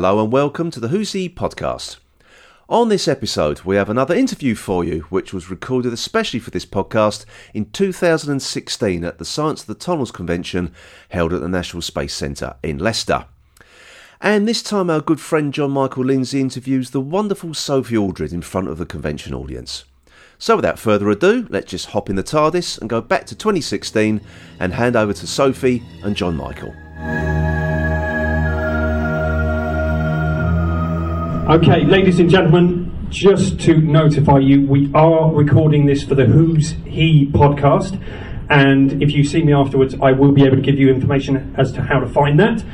Hello and welcome to the Who's He podcast. On this episode, we have another interview for you, which was recorded especially for this podcast in 2016 at the Science of the Time Lords convention held at the National Space Centre in Leicester. And this time, our good friend Jon-Michael Lindsey interviews the wonderful Sophie Aldred in front of the convention audience. So, without further ado, let's just hop in the TARDIS and go back to 2016 and hand over to Sophie and Jon-Michael. Okay, ladies and gentlemen, just to notify you, we are recording this for the Who's He podcast. And if you see me afterwards, I will be able to give you information as to how to find that.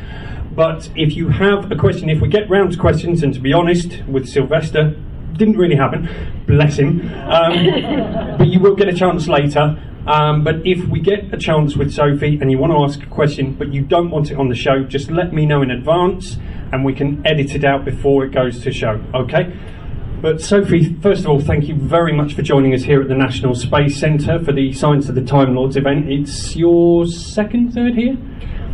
But if you have a question, if we get round to questions, and to be honest, with Sylvester, didn't really happen, bless him. Um, but you will get a chance later. Um, but if we get a chance with Sophie and you want to ask a question, but you don't want it on the show, just let me know in advance and we can edit it out before it goes to show, okay? But Sophie, first of all, thank you very much for joining us here at the National Space Centre for the Science of the Time Lords event. It's your second, third here?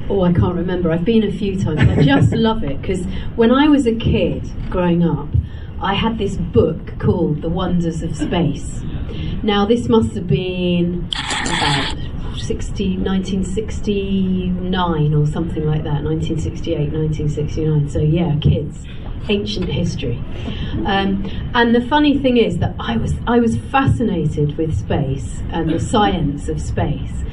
Oh, I can't remember. I've been a few times. I just love it because when I was a kid growing up, I had this book called The Wonders of Space. Now, this must have been about 60, 1969 or something like that, 1968, 1969. So, yeah, kids, ancient history. Um, and the funny thing is that I was, I was fascinated with space and the science of space.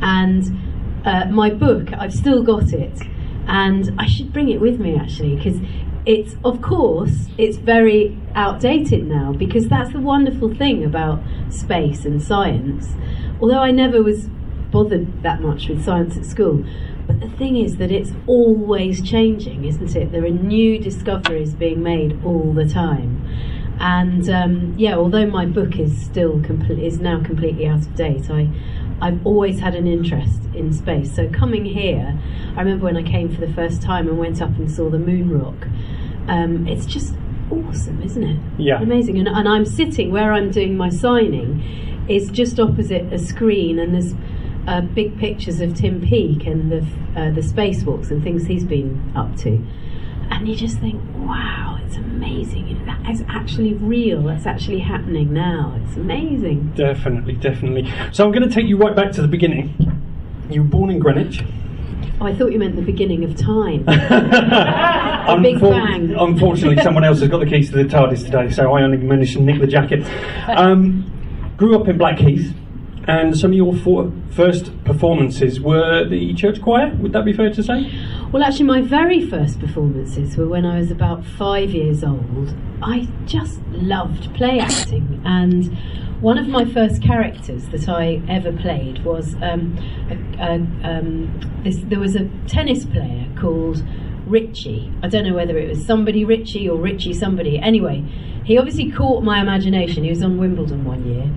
And uh, my book, I've still got it. And I should bring it with me actually, because it's of course it's very outdated now because that's the wonderful thing about space and science although i never was bothered that much with science at school. But the thing is that it's always changing, isn't it? There are new discoveries being made all the time. And um, yeah, although my book is still complete, is now completely out of date, I, I've always had an interest in space. So coming here, I remember when I came for the first time and went up and saw the moon rock. Um, it's just awesome, isn't it? Yeah. Amazing. And, and I'm sitting where I'm doing my signing is just opposite a screen, and there's uh, big pictures of Tim Peake and the uh, the spacewalks and things he's been up to, and you just think, wow, it's amazing. That is actually real. That's actually happening now. It's amazing. Definitely, definitely. So I'm going to take you right back to the beginning. You were born in Greenwich. Oh, I thought you meant the beginning of time. Unfor- Big bang. Unfortunately, someone else has got the keys to the TARDIS today, so I only managed to nick the jacket. Um, grew up in Blackheath, and some of your first performances were the church choir. Would that be fair to say? Well, actually, my very first performances were when I was about five years old. I just loved play acting, and one of my first characters that I ever played was um, a, a, um, this, there was a tennis player called Richie. I don't know whether it was somebody Richie or Richie somebody. Anyway, he obviously caught my imagination. He was on Wimbledon one year,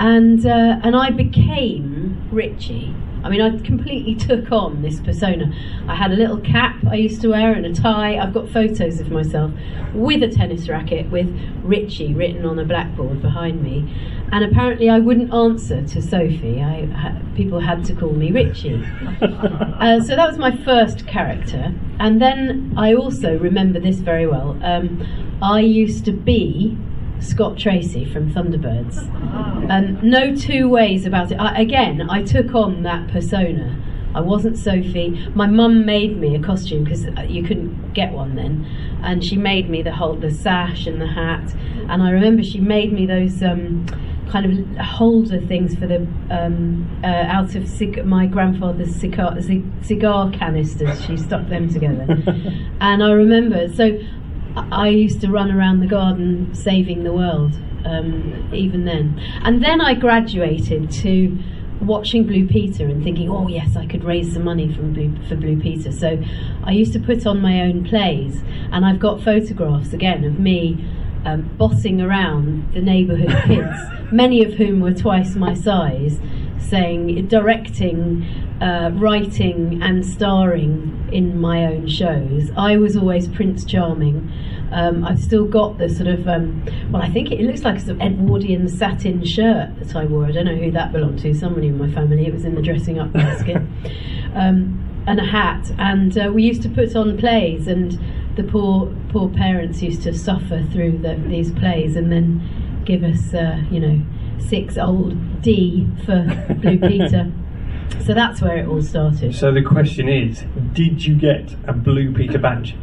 and uh, and I became Richie. I mean, I completely took on this persona. I had a little cap I used to wear and a tie. I've got photos of myself with a tennis racket with Richie written on a blackboard behind me. And apparently, I wouldn't answer to Sophie. I, ha- people had to call me Richie. uh, so that was my first character. And then I also remember this very well. Um, I used to be Scott Tracy from Thunderbirds. Um, no two ways about it. I, again, I took on that persona. I wasn't Sophie. My mum made me a costume because you couldn't get one then, and she made me the whole the sash and the hat. And I remember she made me those um, kind of holder things for the um, uh, out of cig- my grandfather's cigar, c- cigar canisters. She stuck them together, and I remember so. I used to run around the garden saving the world, um, even then. And then I graduated to watching Blue Peter and thinking, oh yes, I could raise some money from Blue, for Blue Peter. So I used to put on my own plays, and I've got photographs again of me um, bossing around the neighbourhood kids, many of whom were twice my size, saying, directing, uh, writing, and starring in my own shows. I was always Prince Charming. Um, I've still got the sort of, um, well, I think it, it, looks like a sort of Edwardian satin shirt that I wore. I don't know who that belonged to, somebody in my family. It was in the dressing up basket. Um, and a hat. And uh, we used to put on plays, and the poor poor parents used to suffer through the, these plays and then give us, uh, you know, six old D for Blue Peter. So that's where it all started. So the question is, did you get a Blue Peter badge?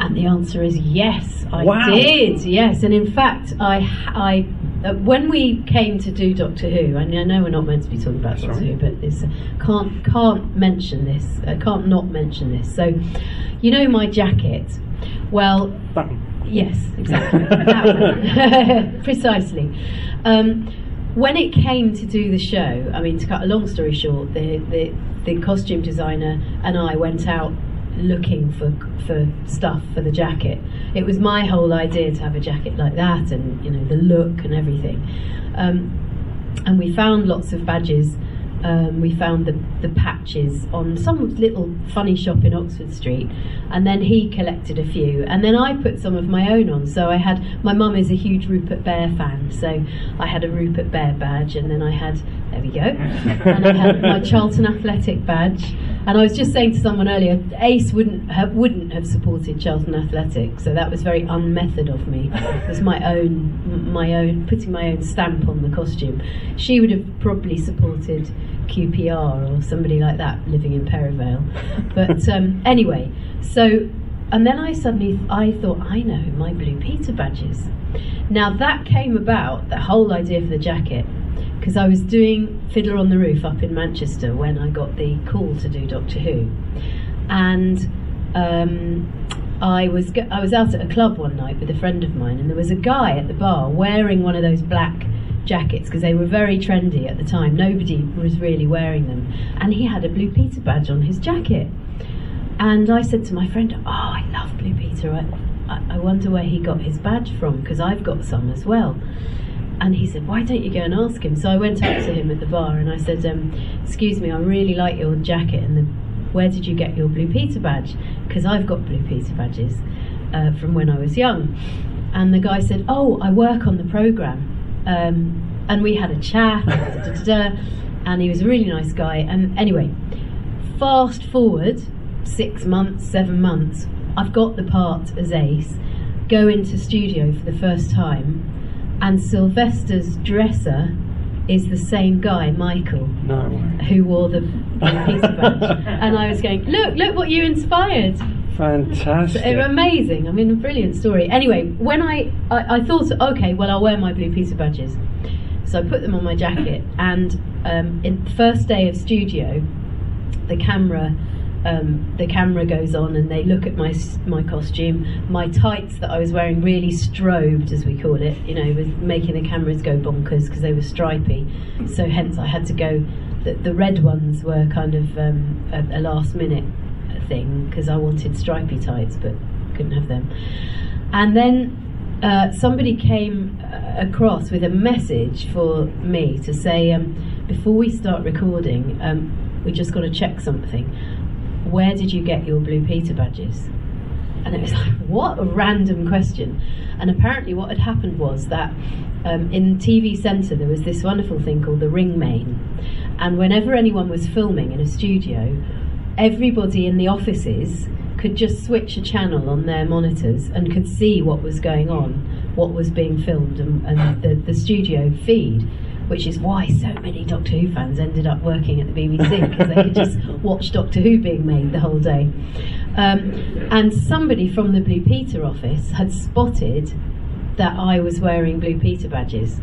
And the answer is yes, I Wow. did. Yes, and in fact, I, I, uh, when we came to do Doctor Who, and I know we're not meant to be talking about Doctor Who, but this uh, can't can't mention this. I can't not mention this. So, you know my jacket. Well, one. Yes, exactly. Precisely. Um, when it came to do the show, I mean, to cut a long story short, the, the, the costume designer and I went out looking for for stuff for the jacket. It was my whole idea to have a jacket like that, and you know the look and everything. Um, and we found lots of badges. Um, we found the, the patches on some little funny shop in Oxford Street, and then he collected a few, and then I put some of my own on. So I had my mum is a huge Rupert Bear fan, so I had a Rupert Bear badge, and then I had we go, and I had my Charlton Athletic badge. And I was just saying to someone earlier, Ace wouldn't have, wouldn't have supported Charlton Athletic, so that was very unmethod of me. It was my own, my own, putting my own stamp on the costume. She would have probably supported QPR or somebody like that living in Perivale. But um, anyway, so and then I suddenly I thought I know my Blue Peter badges. Now that came about the whole idea for the jacket because I was doing Fiddler on the Roof up in Manchester when I got the call to do Doctor Who, and um, I was go- I was out at a club one night with a friend of mine, and there was a guy at the bar wearing one of those black jackets because they were very trendy at the time. Nobody was really wearing them, and he had a Blue Peter badge on his jacket. And I said to my friend, "Oh, I love Blue Peter. I, I, I wonder where he got his badge from because I've got some as well." And he said, "Why don't you go and ask him?" So I went up to him at the bar and I said, um, "Excuse me, I really like your jacket. And the, where did you get your Blue Peter badge? Because I've got Blue Peter badges uh, from when I was young." And the guy said, "Oh, I work on the program." Um, and we had a chat, and he was a really nice guy. And anyway, fast forward six months, seven months, I've got the part as Ace, go into studio for the first time, and Sylvester's dresser is the same guy, Michael, No who wore the Blue Peter badge. And I was going, look, look what you inspired. Fantastic. So, amazing. I mean, a brilliant story. Anyway, when I, I, I thought, okay, well, I'll wear my Blue Peter badges. So I put them on my jacket, and um, in the first day of studio, the camera, um, the camera goes on, and they look at my my costume. My tights that I was wearing really strobed, as we call it, you know, with making the cameras go bonkers because they were stripy. So hence, I had to go. The, the red ones were kind of um, a, a last minute thing because I wanted stripy tights, but couldn't have them. And then uh, somebody came uh, across with a message for me to say, um, before we start recording, um, we just got to check something. Where did you get your Blue Peter badges? And it was like, what a random question. And apparently, what had happened was that um, in TV Centre there was this wonderful thing called the ring main. And whenever anyone was filming in a studio, everybody in the offices could just switch a channel on their monitors and could see what was going on, what was being filmed, and, and the, the studio feed. Which is why so many Doctor Who fans ended up working at the BBC because they could just watch Doctor Who being made the whole day. Um, and somebody from the Blue Peter office had spotted that I was wearing Blue Peter badges,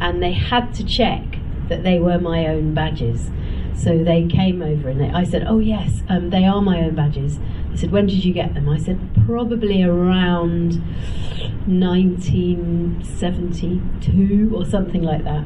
and they had to check that they were my own badges. So they came over and they, I said, "Oh yes, um, they are my own badges." They said, "When did you get them?" I said, "Probably around 1972 or something like that."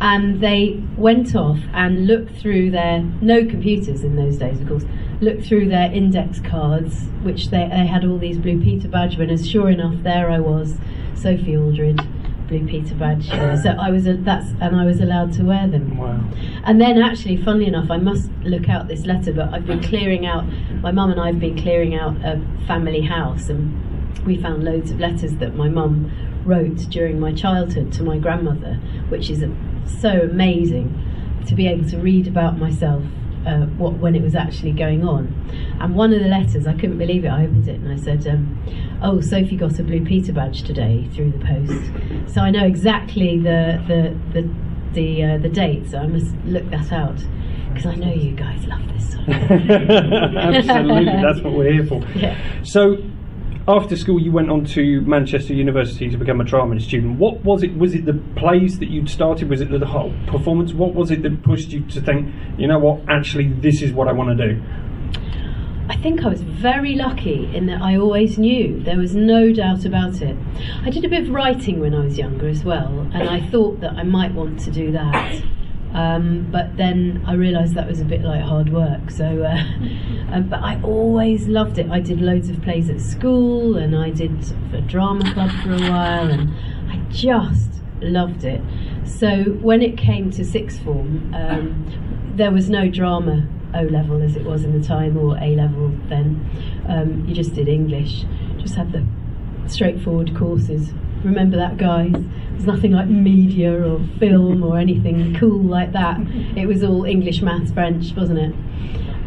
And they went off and looked through their no computers in those days, of course. Looked through their index cards, which they, they had all these Blue Peter badge winners. Sure enough, there I was, Sophie Aldred, Blue Peter badge. So I was a, that's and I was allowed to wear them. Wow. And then, actually, funnily enough, I must look out this letter, but I've been clearing out, my mum and I have been clearing out a family house, and we found loads of letters that my mum wrote during my childhood to my grandmother, which is a, so amazing to be able to read about myself uh, what when it was actually going on. And one of the letters, I couldn't believe it. I opened it and I said, um, "Oh, Sophie got a Blue Peter badge today through the post." So I know exactly the the the the, uh, the date. So I must look that out because I know you guys love this. Sort of Absolutely, that's what we're here for. Yeah. So, after school, you went on to Manchester University to become a drama student. What was it? Was it the plays that you'd started? Was it the whole performance? What was it that pushed you to think, you know what, actually, this is what I want to do? I think I was very lucky in that I always knew. There was no doubt about it. I did a bit of writing when I was younger as well, and I thought that I might want to do that. Um, but then I realised that was a bit like hard work. So, uh, um, but I always loved it. I did loads of plays at school, and I did sort of a drama club for a while, and I just loved it. So when it came to sixth form, um, there was no drama O level as it was in the time, or A level then. Um, you just did English, just had the straightforward courses. Remember that, guys? There's nothing like media or film or anything cool like that. It was all English, maths, French, wasn't it?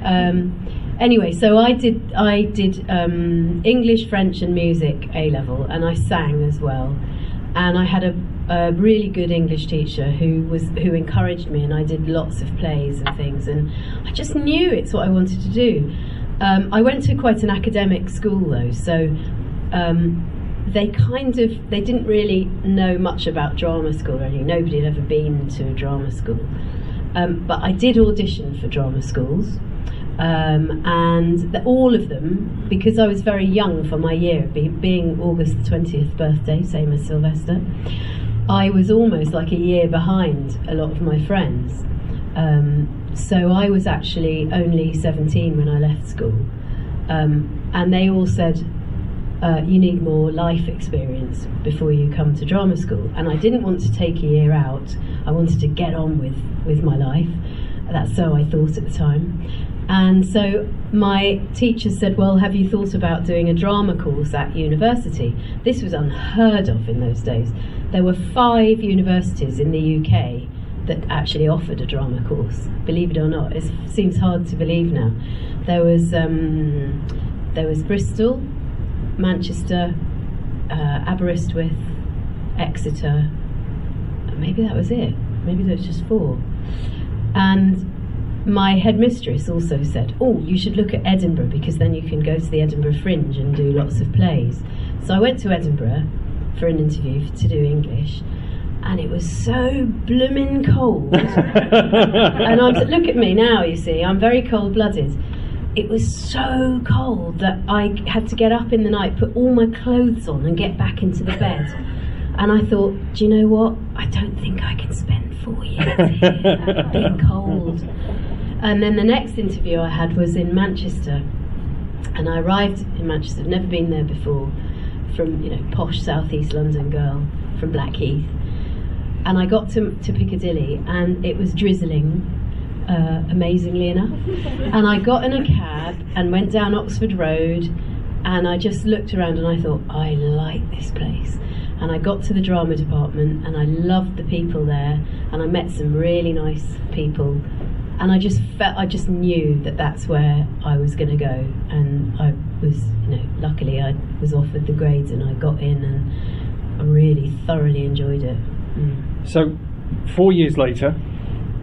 Um, anyway, so I did I did um, English, French, and music A level, and I sang as well. And I had a, a really good English teacher who was who encouraged me, and I did lots of plays and things. And I just knew it's what I wanted to do. Um, I went to quite an academic school though, so um, they kind of they didn't really know much about drama school. Really, nobody had ever been to a drama school. Um, but I did audition for drama schools, um, and the, all of them, because I was very young for my year, be, being August the twentieth birthday, same as Sylvester, I was almost like a year behind a lot of my friends. Um, so I was actually only seventeen when I left school, um, and they all said, uh, you need more life experience before you come to drama school. And I didn't want to take a year out. I wanted to get on with, with my life. That's so I thought at the time. And so my teacher said, Well, have you thought about doing a drama course at university? This was unheard of in those days. There were five universities in the UK that actually offered a drama course. Believe it or not, it seems hard to believe now. There was um, there was Bristol, Manchester, uh, Aberystwyth, Exeter. Maybe that was it. Maybe there was just four. And my headmistress also said, "Oh, you should look at Edinburgh because then you can go to the Edinburgh Fringe and do lots of plays." So I went to Edinburgh for an interview to do English, and it was so blooming cold. and I'm look at me now. You see, I'm very cold-blooded it was so cold that I had to get up in the night, put all my clothes on, and get back into the bed. And I thought, do you know what? I don't think I can spend four years here being cold. And then the next interview I had was in Manchester, and I arrived in Manchester. I've never been there before, from you know posh southeast London girl from Blackheath. And I got to, to Piccadilly, and it was drizzling uh, amazingly enough. And I got in a cab and went down Oxford Road, and I just looked around and I thought, I like this place. And I got to the drama department and I loved the people there, and I met some really nice people. And I just felt, I just knew that that's where I was going to go. And I was, you know, luckily I was offered the grades and I got in and I really thoroughly enjoyed it. Mm. So, four years later,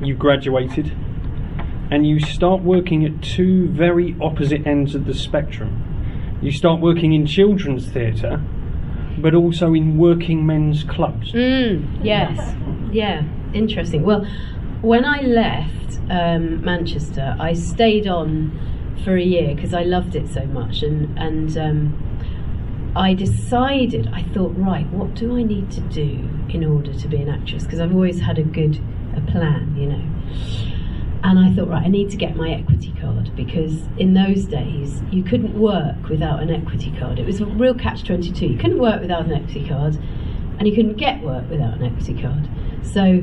you graduated and you start working at two very opposite ends of the spectrum. You start working in children's theatre, but also in working men's clubs. Mm, yes, yeah, interesting. Well, when I left um, Manchester, I stayed on for a year because I loved it so much, and and um, I decided I thought, right, what do I need to do in order to be an actress? Because I've always had a good a plan, you know. And I thought, right, I need to get my equity card because in those days you couldn't work without an equity card. It was a real catch 22. You couldn't work without an equity card and you couldn't get work without an equity card. So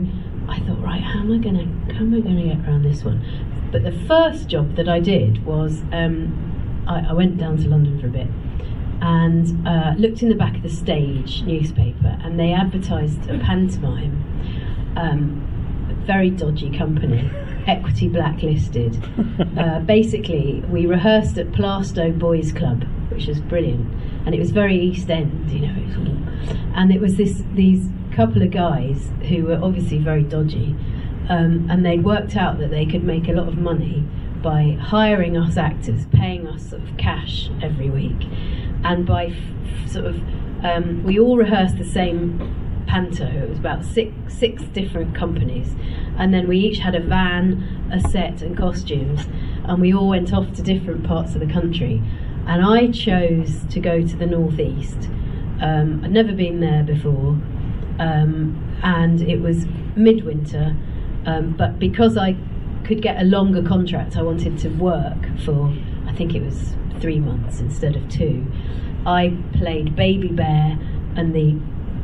I thought, right, how am I going to how am I going to get around this one? But the first job that I did was um, I, I, went down to London for a bit and uh, looked in the back of the stage newspaper, and they advertised a pantomime. Um, very dodgy company, equity blacklisted. Uh, basically, we rehearsed at Plaistow Boys Club, which was brilliant, and it was very East End, you know. It was all, and it was this these couple of guys who were obviously very dodgy, um, and they'd worked out that they could make a lot of money by hiring us actors, paying us sort of cash every week, and by f- sort of um, we all rehearsed the same panto. It was about six six different companies, and then we each had a van, a set, and costumes, and we all went off to different parts of the country. And I chose to go to the northeast. Um, I'd never been there before, um, and it was midwinter. Um, but because I could get a longer contract, I wanted to work for. I think it was three months instead of two. I played Baby Bear and the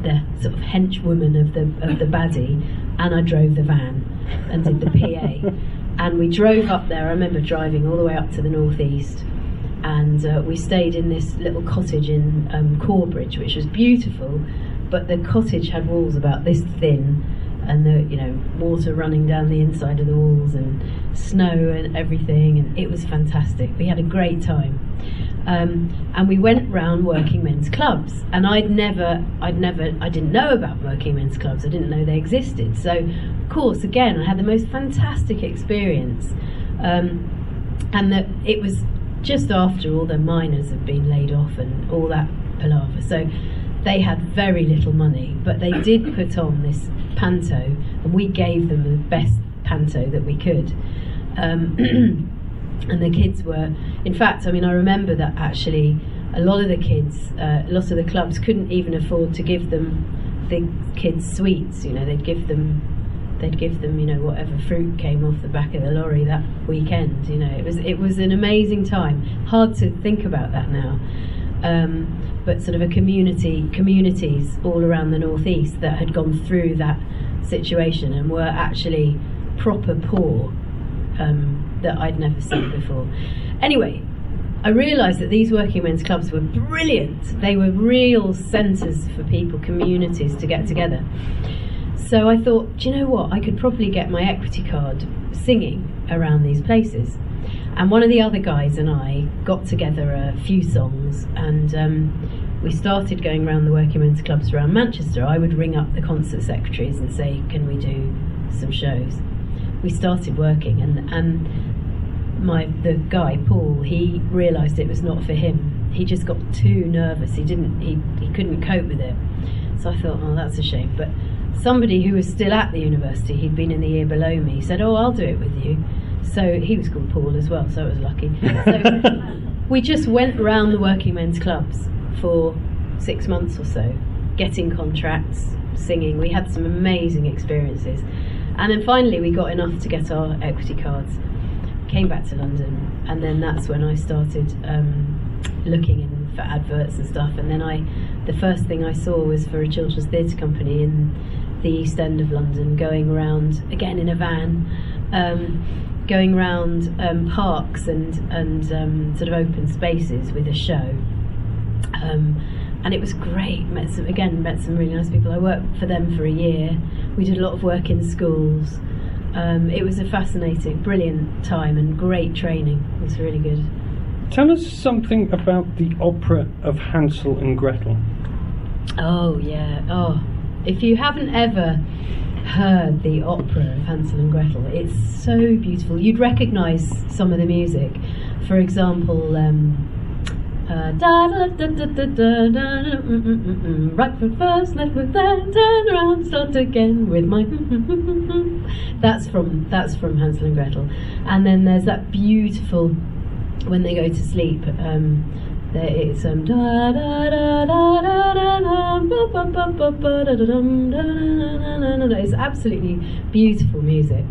the sort of henchwoman of the of the baddie, and I drove the van and did the PA. and we drove up there. I remember driving all the way up to the northeast, and uh, we stayed in this little cottage in um, Corbridge, which was beautiful, but the cottage had walls about this thin, and the you know water running down the inside of the walls and snow and everything, and it was fantastic. We had a great time. Um, and we went round working men's clubs. And I'd never I'd never I didn't know about working men's clubs. I didn't know they existed. So of course again I had the most fantastic experience. Um, and that it was just after all the miners had been laid off and all that palaver. So they had very little money but they did put on this panto and we gave them the best panto that we could. Um, and the kids were in fact i mean i remember that actually a lot of the kids uh, a lot of the clubs couldn't even afford to give them the kids sweets you know they'd give them they'd give them you know whatever fruit came off the back of the lorry that weekend you know. It was it was an amazing time. Hard to think about that now. Um, but sort of a community communities all around the northeast that had gone through that situation and were actually proper poor um, that I'd never seen before. Anyway, I realised that these working men's clubs were brilliant. They were real centres for people, communities to get together. So I thought, do you know what? I could probably get my equity card singing around these places. And one of the other guys and I got together a few songs and um, we started going around the working men's clubs around Manchester. I would ring up the concert secretaries and say, can we do some shows? We started working and, and my the guy Paul, he realised it was not for him. He just got too nervous. He didn't. He he couldn't cope with it. So I thought, oh, that's a shame. But somebody who was still at the university, he'd been in the year below me, said, oh, I'll do it with you. So he was called Paul as well. So I was lucky. So we just went around the working men's clubs for six months or so, getting contracts, singing. We had some amazing experiences. And then finally, we got enough to get our equity cards came back to London, and then that's when I started um, looking in for adverts and stuff. And then I, the first thing I saw was for a children's theatre company in the East End of London, going around again in a van, um, going around um, parks and and um, sort of open spaces with a show. Um, and it was great. Met some again, met some really nice people. I worked for them for a year. We did a lot of work in schools. Um, it was a fascinating, brilliant time and great training. It was really good. Tell us something about the opera of Hansel and Gretel. Oh, yeah. Oh, if you haven't ever heard the opera of Hansel and Gretel, it's so beautiful. You'd recognise some of the music. For example, um, uh, right foot first, left foot then, turn around, start again with my. that's from that's from Hansel and Gretel, and then there's that beautiful when they go to sleep. Um, there it's um. It's absolutely beautiful music.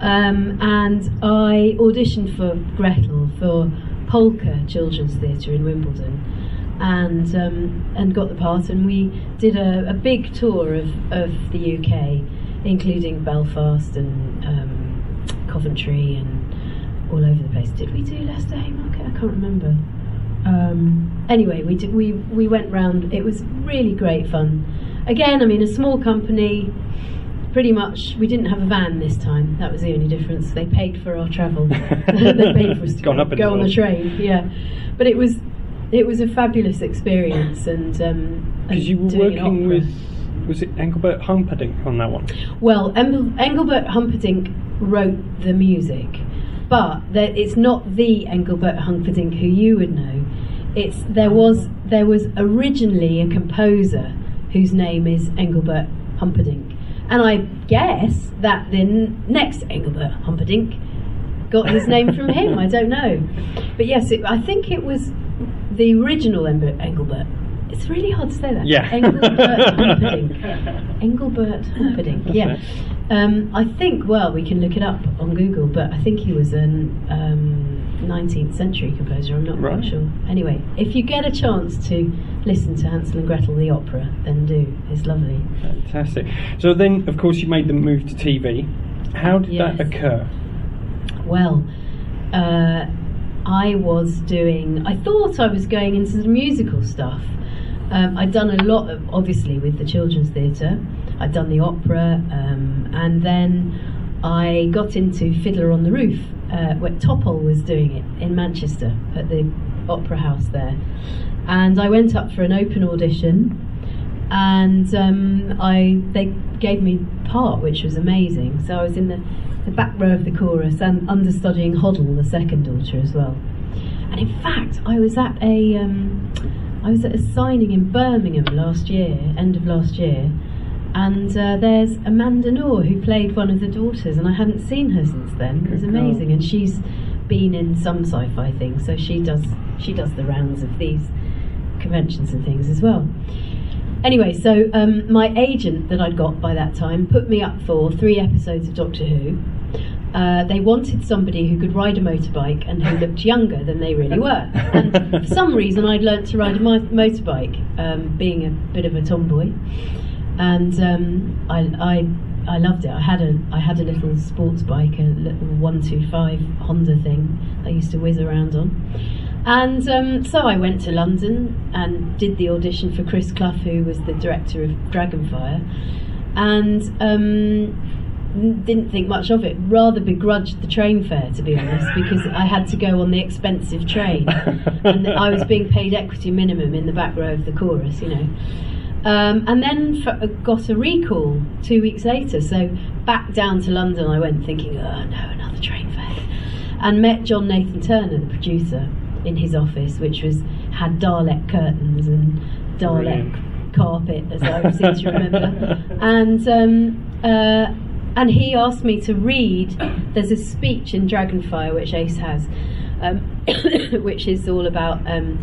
Um, and I auditioned for Gretel for Polka Children's Theatre in Wimbledon, and um, and got the part. And we did a, a big tour of, of the UK, including Belfast and um, Coventry and all over the place. Did we do Leicester Haymarket? I can't remember. Um, anyway, we did, we we went round. It was really great fun. Again, I mean, a small company. Pretty much we didn't have a van this time. That was the only difference. They paid for our travel. they paid for us to up go on the train. Yeah, but it was it was a fabulous experience, and um, Because you were working with, was it Engelbert Humperdinck on that one? Well, Engel- Engelbert Humperdinck wrote the music, but there, it's not the Engelbert Humperdinck who you would know. It's there was there was originally a composer whose name is Engelbert Humperdinck, and I guess that the next Engelbert Humperdinck got his name from him. I don't know, but yes, it, I think it was the original Engelbert. It's really hard to say that. Yeah. Engelbert Humperdinck. Engelbert Humperdinck. Yeah. Um, I think. Well, we can look it up on Google, but I think he was an um, 19th century composer. I'm not Right. sure. Anyway, if you get a chance to listen to Hansel and Gretel the opera, then do. It's lovely. Fantastic. So then, of course, you made the move to TV. How did that occur? Well, uh, I was doing. I thought I was going into the musical stuff. Um, I'd done a lot, of, obviously, with the children's theatre. I'd done the opera, um, and then I got into Fiddler on the Roof, uh, where Topol was doing it in Manchester at the Opera House there. And I went up for an open audition, and um, I they gave me part, which was amazing. So I was in the, the back row of the chorus and understudying Hodel, the second daughter, as well. And in fact, I was at a um, I was at a signing in Birmingham last year, end of last year, and uh, there's Amanda Noor who played one of the daughters, and I hadn't seen her since then. It was girl. amazing, and she's been in some sci-fi things, so she does she does the rounds of these conventions and things as well. Anyway, so um, my agent that I'd got by that time put me up for three episodes of Doctor Who. Uh, they wanted somebody who could ride a motorbike and who looked younger than they really were. And for some reason, I'd learnt to ride a mo- motorbike, um, being a bit of a tomboy, and um, I, I I loved it. I had a I had a little sports bike, a little one two five Honda thing I used to whiz around on. And um, so I went to London and did the audition for Chris Clough, who was the director of Dragonfire, and um, didn't think much of it. Rather begrudged the train fare, to be honest, because I had to go on the expensive train, and I was being paid equity minimum in the back row of the chorus, you know. Um, and then f- got a recall two weeks later. So back down to London, I went thinking, oh no, another train fare, and met John Nathan Turner, the producer, in his office, which was had Dalek curtains and Dalek Brilliant. carpet, as I seem to remember, and. Um, uh, and he asked me to read. There's a speech in Dragonfire which Ace has, um, which is all about um,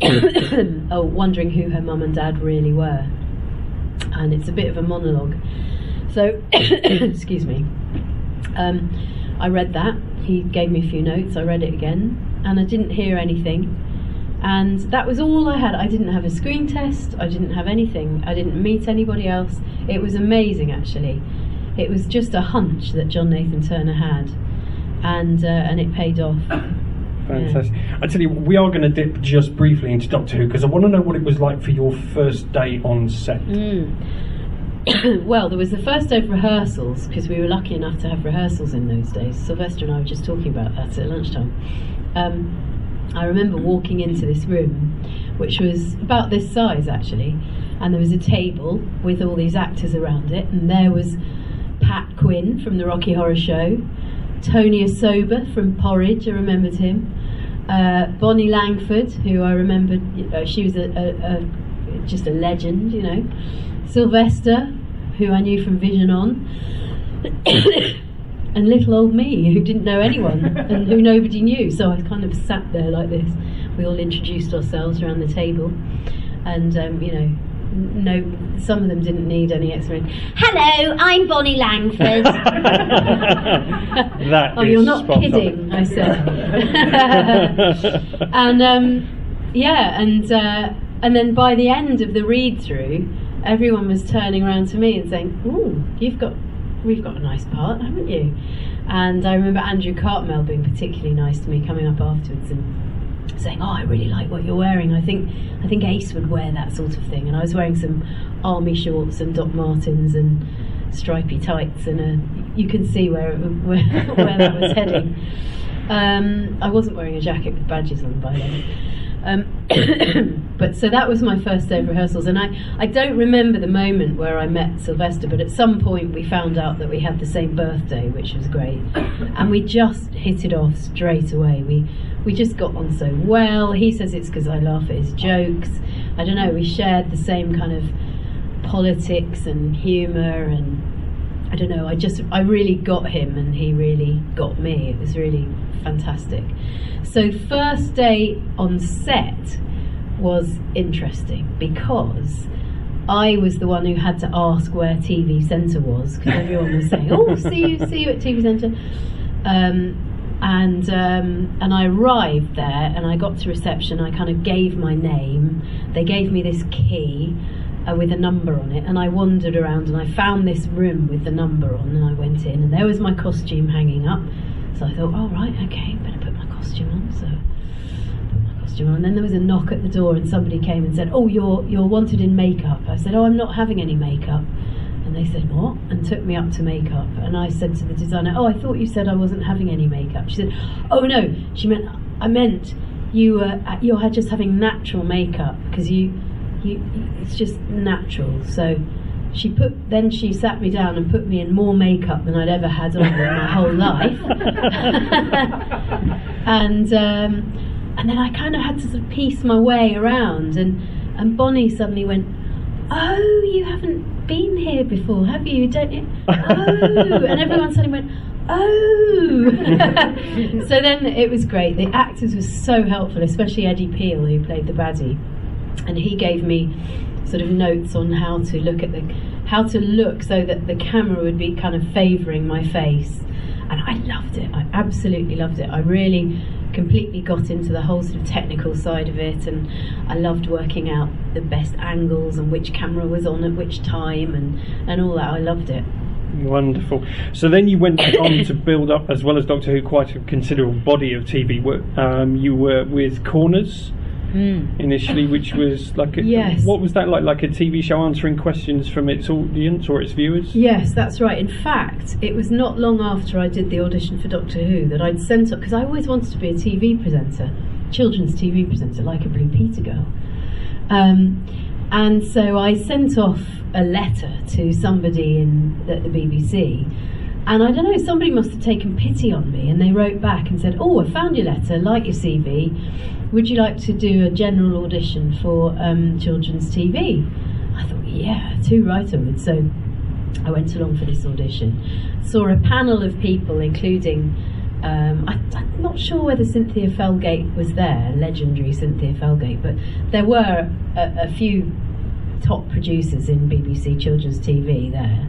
oh, wondering who her mum and dad really were. And it's a bit of a monologue. So, excuse me. Um, I read that. He gave me a few notes. I read it again, and I didn't hear anything. And that was all I had. I didn't have a screen test. I didn't have anything. I didn't meet anybody else. It was amazing, actually. It was just a hunch that John Nathan Turner had, and uh, and it paid off. Fantastic. I tell you, we are going to dip just briefly into Doctor Who because I want to know what it was like for your first day on set. Mm. well, there was the first day of rehearsals because we were lucky enough to have rehearsals in those days. Sylvester and I were just talking about that at lunchtime. Um, I remember walking into this room, which was about this size actually, and there was a table with all these actors around it, and there was Pat Quinn from the Rocky Horror Show, Tony Osoba from Porridge, I remembered him, uh, Bonnie Langford, who I remembered, you know, she was a, a, a just a legend, you know, Sylvester, who I knew from Vision On, and little old me, who didn't know anyone and who nobody knew. So I kind of sat there like this. We all introduced ourselves around the table, and um, you know. No, some of them didn't need any explanation. Hello, I'm Bonnie Langford. Oh, you're not kidding, I said. and um, yeah, and uh, and then by the end of the read through, everyone was turning around to me and saying, "Ooh, you've got, we've got a nice part, haven't you?" And I remember Andrew Cartmel being particularly nice to me, coming up afterwards and saying, "Oh, I really like what you're wearing. I think I think Ace would wear that sort of thing." And I was wearing some army shorts and Doc Martens and stripy tights, and a, you can see where where, where that was heading. Um, I wasn't wearing a jacket with badges on by then. Um, but so that was my first day of rehearsals, and I, I don't remember the moment where I met Sylvester, but at some point we found out that we had the same birthday, which was great, and we just hit it off straight away. We we just got on so well. He says it's because I laugh at his jokes. I don't know. We shared the same kind of politics and humour, and I don't know. I just I really got him, and he really got me. It was really fantastic. So, first day on set was interesting because I was the one who had to ask where TV Centre was because everyone was saying, "Oh, see you, see you at TV Centre," um, and um, and I arrived there and I got to reception. I kind of gave my name. They gave me this key. Uh, with a number on it, and I wandered around and I found this room with the number on, and I went in, and there was my costume hanging up. So I thought, oh right, okay, better put my costume on. So put my costume on. And then there was a knock at the door, and somebody came and said, oh, you're you're wanted in makeup. I said, oh, I'm not having any makeup. And they said, what? And took me up to makeup. And I said to the designer, oh, I thought you said I wasn't having any makeup. She said, oh no, she meant I meant you were you're just having natural makeup because you you it's just natural. So she put then she sat me down and put me in more makeup than I'd ever had on in my whole life. and um, and then I kind of had to sort of piece my way around and and Bonnie suddenly went, "Oh, you haven't been here before, have you? Don't you?" Oh, and everyone suddenly went. Oh! so then it was great. The actors were so helpful, especially Eddie Peel, who played the baddie and he gave me sort of notes on how to look at the how to look so that the camera would be kind of favouring my face. And I loved it. I absolutely loved it. I really completely got into the whole sort of technical side of it and I loved working out the best angles and which camera was on at which time and and all that. I loved it. Wonderful. So then you went on to build up, as well as Doctor Who, quite a considerable body of TV work. Um, you were with Corners, mm. initially, which was like a, yes. what was that like? Like a TV show answering questions from its audience or its viewers? Yes, that's right. In fact, it was not long after I did the audition for Doctor Who that I'd sent up because I always wanted to be a TV presenter, children's TV presenter, like a Blue Peter girl. Um, and so I sent off a letter to somebody in the, the BBC and I don't know, somebody must have taken pity on me and they wrote back and said, Oh, I found your letter, like your CV. Would you like to do a general audition for um, children's TV? I thought, Yeah, too right would. So I went along for this audition. Saw a panel of people, including, um, I, am not sure whether Cynthia Felgate was there, legendary Cynthia Felgate, but there were a, a few top producers in BBC Children's TV there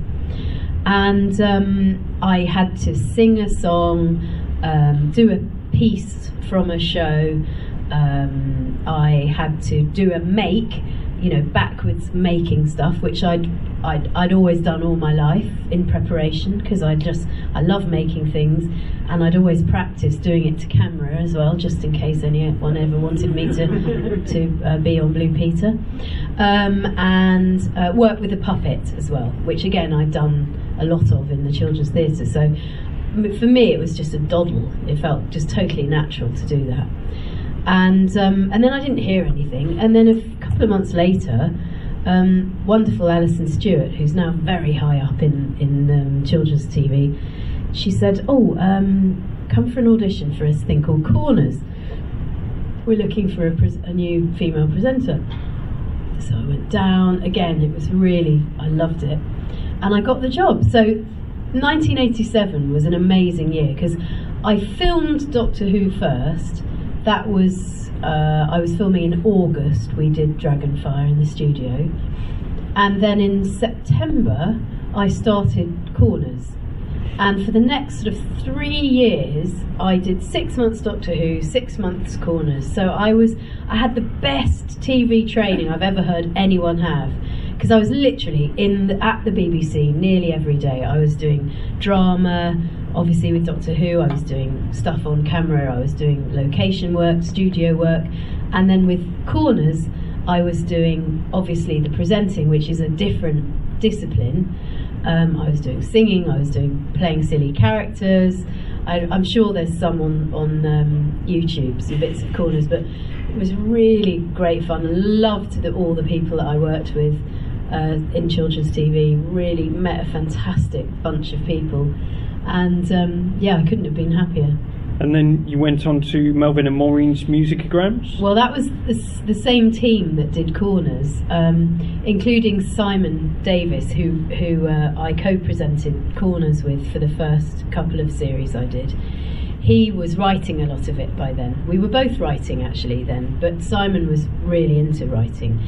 and um, I had to sing a song, um, do a piece from a show. Um, I had to do a make, you know, backwards making stuff, which I'd I'd, I'd always done all my life in preparation because I just I love making things, and I'd always practice doing it to camera as well, just in case anyone ever wanted me to to uh, be on Blue Peter, um, and uh, work with a puppet as well, which again I'd done a lot of in the children's theatre. So for me, it was just a doddle. It felt just totally natural to do that. And um, and then I didn't hear anything. And then a couple of months later, um, wonderful Alison Stewart, who's now very high up in in um, children's TV, she said, "Oh, um, come for an audition for this thing called Corners. We're looking for a, a new female presenter." So I went down again. It was really, I loved it and I got the job. So 1987 was an amazing year because I filmed Doctor Who first. That was uh, I was filming in August. We did Dragonfire in the studio, and then in September I started Corners. And for the next sort of three years, I did six months Doctor Who, six months Corners. So I was, I had the best TV training I've ever heard anyone have because I was literally in the, at the BBC nearly every day. I was doing drama, obviously with Doctor Who, I was doing stuff on camera, I was doing location work, studio work, and then with Corners, I was doing obviously the presenting, which is a different discipline. Um, I was doing singing, I was doing playing silly characters. I, am sure there's some on, on um, YouTube, some bits of corners, but it was really great fun. Loved the, all the people that I worked with uh, in children's TV. Really met a fantastic bunch of people, and um, yeah, I couldn't have been happier. And then you went on to Melvin and Maureen's Musicograms? Well, that was the, the same team that did Corners, um, including Simon Davis, who, who uh, I co presented Corners with for the first couple of series I did. He was writing a lot of it by then. We were both writing actually then, but Simon was really into writing.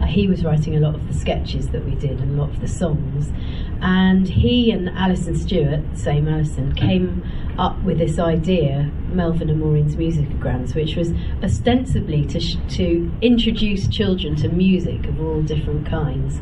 Uh, he was writing a lot of the sketches that we did and a lot of the songs. And he and Alison Stewart, same Alison, came up with this idea, Melvin and Maureen's musicograms, which was ostensibly to, sh- to introduce children to music of all different kinds.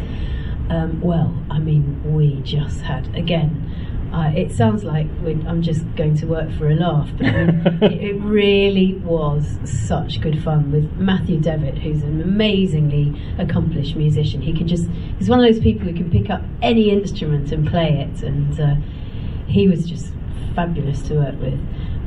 Um, well, I mean, we just had, again, uh, it sounds like I'm just going to work for a laugh, but it, it, really was such good fun with Matthew Devitt, who's an amazingly accomplished musician. He can just, he's one of those people who can pick up any instrument and play it, and uh, he was just fabulous to work with.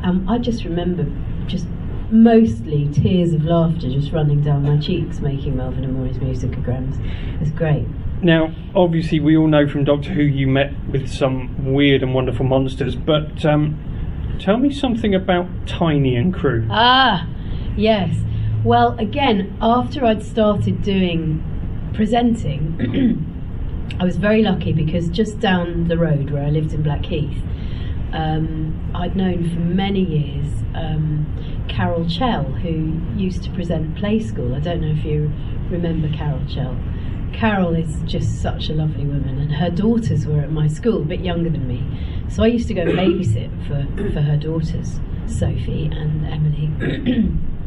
Um, I just remember just mostly tears of laughter just running down my cheeks making Melvin and Maureen's musicograms. It was great. Now, obviously, we all know from Doctor Who you met with some weird and wonderful monsters, but um, tell me something about Tiny and crew. Ah, yes. Well, again, after I'd started doing presenting, I was very lucky because just down the road where I lived in Blackheath, um, I'd known for many years um, Carol Chell, who used to present Play School. I don't know if you remember Carol Chell. Carol is just such a lovely woman, and her daughters were at my school, a bit younger than me. So I used to go babysit for, for her daughters, Sophie and Emily.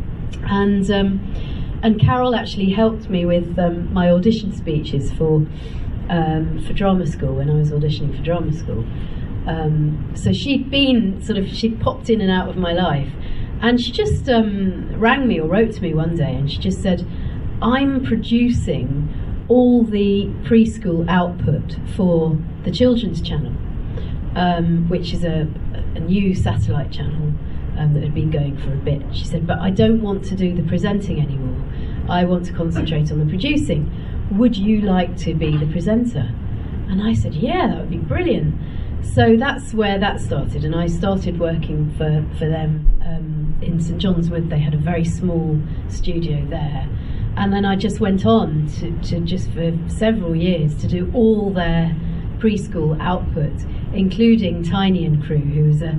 and um, and Carol actually helped me with um, my audition speeches for um, for drama school when I was auditioning for drama school. Um, so she'd been sort of she popped in and out of my life, and she just um, rang me or wrote to me one day, and she just said, "I'm producing." all the preschool output for the Children's Channel, um, which is a, a, new satellite channel um, that had been going for a bit. She said, But I don't want to do the presenting anymore. I want to concentrate on the producing. Would you like to be the presenter? And I said, Yeah, that would be brilliant. So that's where that started, and I started working for, for them um, in St John's Wood. They had a very small studio there and then I just went on to, to just for several years to do all their preschool output, including Tiny and Crew, who was a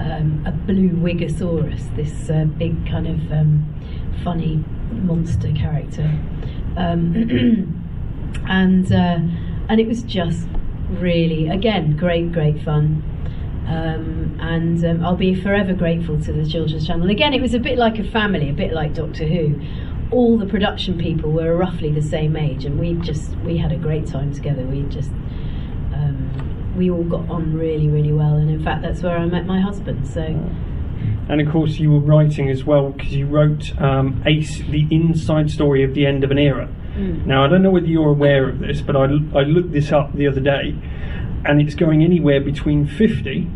um, a blue Wigosaurus, this uh, big kind of um, funny monster character, um, and uh, and it was just really again great great fun. Um, and um, I'll be forever grateful to the Children's Channel. Again, it was a bit like a family, a bit like Doctor Who all the production people were roughly the same age, and we just we had a great time together. We just um, we all got on really really well, and in fact that's where I met my husband. So. And of course, you were writing as well because you wrote um, Ace, the inside story of the end of an era. Mm. Now, I don't know whether you're aware of this, but I, I looked this up the other day, and it's going anywhere between 50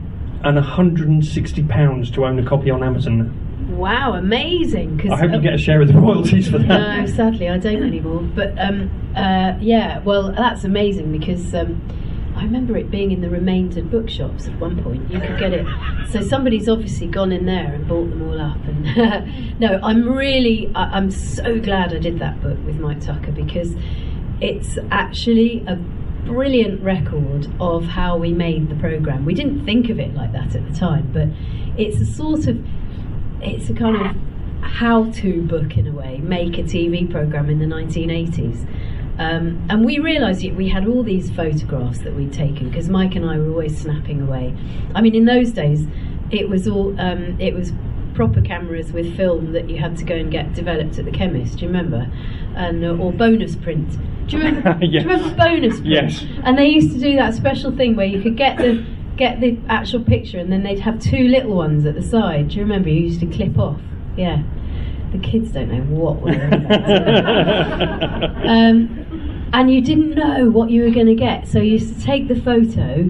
and 160 pounds to own a copy on Amazon. Wow, amazing! Cause, I hope you get a share of the royalties for that. No, sadly, I don't anymore. But um, uh, yeah, well, that's amazing because um, I remember it being in the remaindered bookshops at one point. You could get it. So somebody's obviously gone in there and bought them all up. And no, I'm really, I, I'm so glad I did that book with Mike Tucker because it's actually a brilliant record of how we made the program. We didn't think of it like that at the time, but it's a sort of it's a kind of how-to book in a way, make a TV program in the 1980s. Um, and we realised we had all these photographs that we'd taken because Mike and I were always snapping away. I mean, in those days, it was all um, it was proper cameras with film that you had to go and get developed at the chemist. Do you remember? And uh, or bonus print. Do you remember? yes. Do you remember bonus print? Yes. And they used to do that special thing where you could get the get the actual picture, and then they'd have two little ones at the side. Do you remember? You used to clip off. Yeah. The kids don't know what we're um, and you didn't know what you were going to get, so you used to take the photo,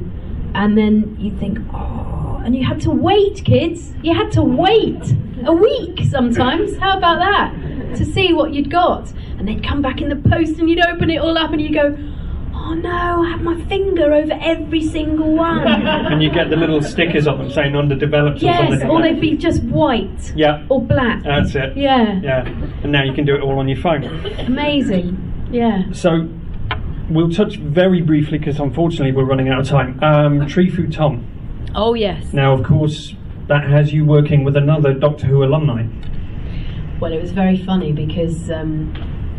and then you'd think, oh, and you had to wait, kids. You had to wait a week sometimes. How about that? To see what you'd got, and they'd come back in the post, and you'd open it all up, and you'd go oh no, I have my finger over every single one. and you get the little stickers on them saying underdeveloped or yes, or they'd be just white Yeah, or black. that's it. Yeah, Yeah, and now you can do it all on your phone. amazing. Yeah. So, we'll touch very briefly because unfortunately we're running out of time. Um, Tree Fu Tom. Oh yes. Now, of course, that has you working with another Doctor Who alumni. Well, it was very funny because um,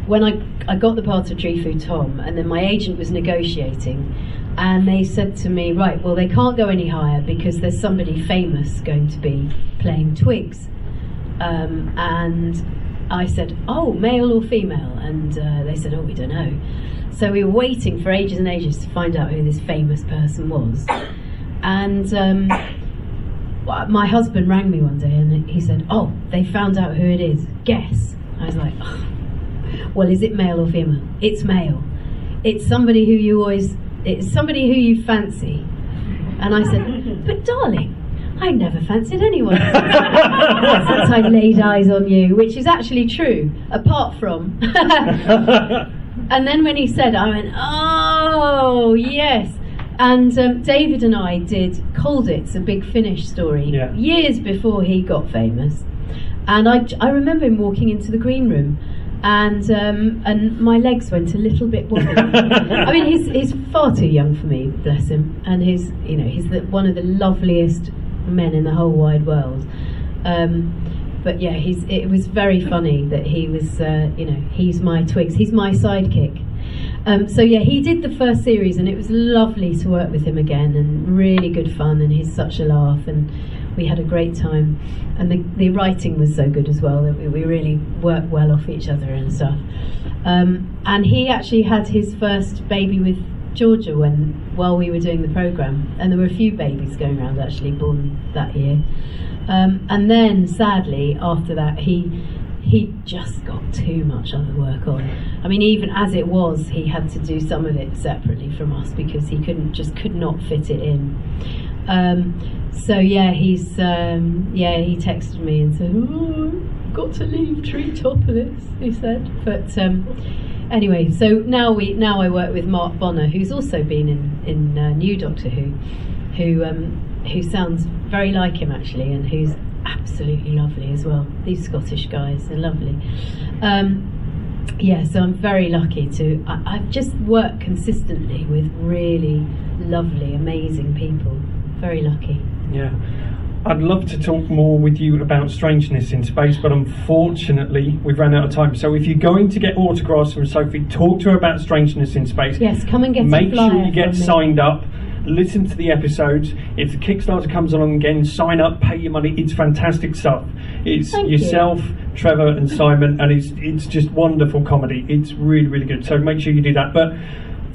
when I, I got the part of Tree Fu Tom, and then my agent was negotiating, and they said to me, right, well, they can't go any higher because there's somebody famous going to be playing Twigs. Um, and I said, oh, male or female? And uh, they said, oh, we don't know. So we were waiting for ages and ages to find out who this famous person was. And um, my husband rang me one day and he said, oh, they found out who it is. Guess. I was like, oh. well, is it male or female? It's male. It's somebody who you always, it's somebody who you fancy. And I said, but darling, I never fancied anyone since I laid eyes on you, which is actually true, apart from. and then when he said, I went, oh, yes. And um, David and I did Colditz, a big Finish story, Yeah. years before he got famous. And I, I remember him walking into the green room, and um, and my legs went a little bit wobbly. I mean, he's he's far too young for me, bless him, and he's you know he's the, one of the loveliest men in the whole wide world. Um, but yeah, he's it was very funny that he was uh, you know he's my Twigs, he's my sidekick. Um, so yeah, he did the first series, and it was lovely to work with him again, and really good fun, and he's such a laugh, and we had a great time, and the, the writing was so good as well that we, we really worked well off each other and stuff. Um, and he actually had his first baby with Georgia when while we were doing the program, and there were a few babies going around actually born that year. Um, and then sadly, after that, he he just got too much other work on. I mean, even as it was, he had to do some of it separately from us because he couldn't just could not fit it in. Um, so yeah, he's um, yeah he texted me and said, "Oh, got to leave Treetopolis," he said. But um, anyway, so now we now I work with Mark Bonnar, who's also been in in uh, New Doctor Who, who um, who sounds very like him actually, and who's absolutely lovely as well. These Scottish guys are lovely. Um, yeah, so I'm very lucky to. I, I've just worked consistently with really lovely, amazing people. Very lucky. Yeah. I'd love to talk more with you about strangeness in space, but unfortunately, we've run out of time. So, if you're going to get autographs from Sophie, talk to her about strangeness in space. Yes, come and get Make sure you get signed up. Listen to the episodes. If the Kickstarter comes along again, sign up, pay your money. It's fantastic stuff. It's Thank you. yourself, Trevor, and Simon, and it's it's just wonderful comedy. It's really really good. So make sure you do that. But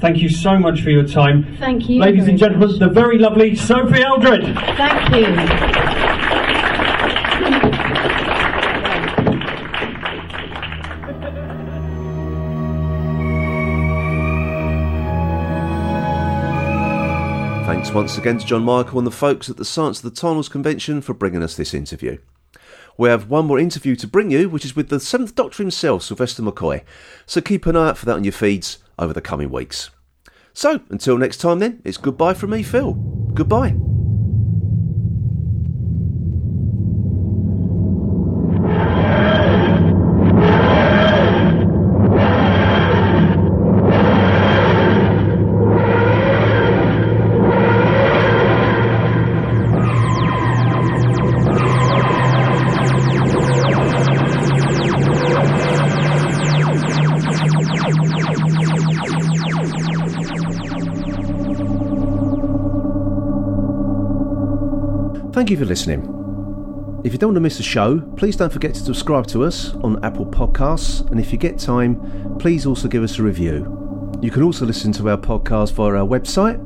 thank you so much for your time, Thank you. ladies and gentlemen. much. The very lovely Sophie Aldred. Thank you. Thanks once again to Jon-Michael and the folks at the Science of the Time Lords convention for bringing us this interview. We have one more interview to bring you, which is with the Seventh Doctor himself, Sylvester McCoy. So keep an eye out for that on your feeds over the coming weeks. So until next time, then, it's goodbye from me, Phil. Goodbye. You for listening. If you don't want to miss a show, please don't forget to subscribe to us on Apple Podcasts, and if you get time, please also give us a review. You can also listen to our podcast via our website,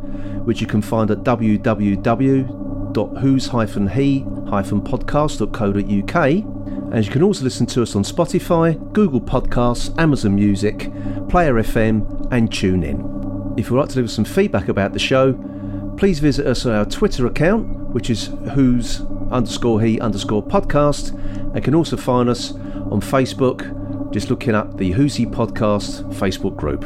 which you can find at www.whos-he-podcast.co.uk. And you can also listen to us on Spotify, Google Podcasts, Amazon Music, Player FM, and TuneIn. If you'd like to leave us some feedback about the show, please visit us on our Twitter account, which is who's underscore he underscore podcast, and can also find us on Facebook, just looking up the Who's He Podcast Facebook group.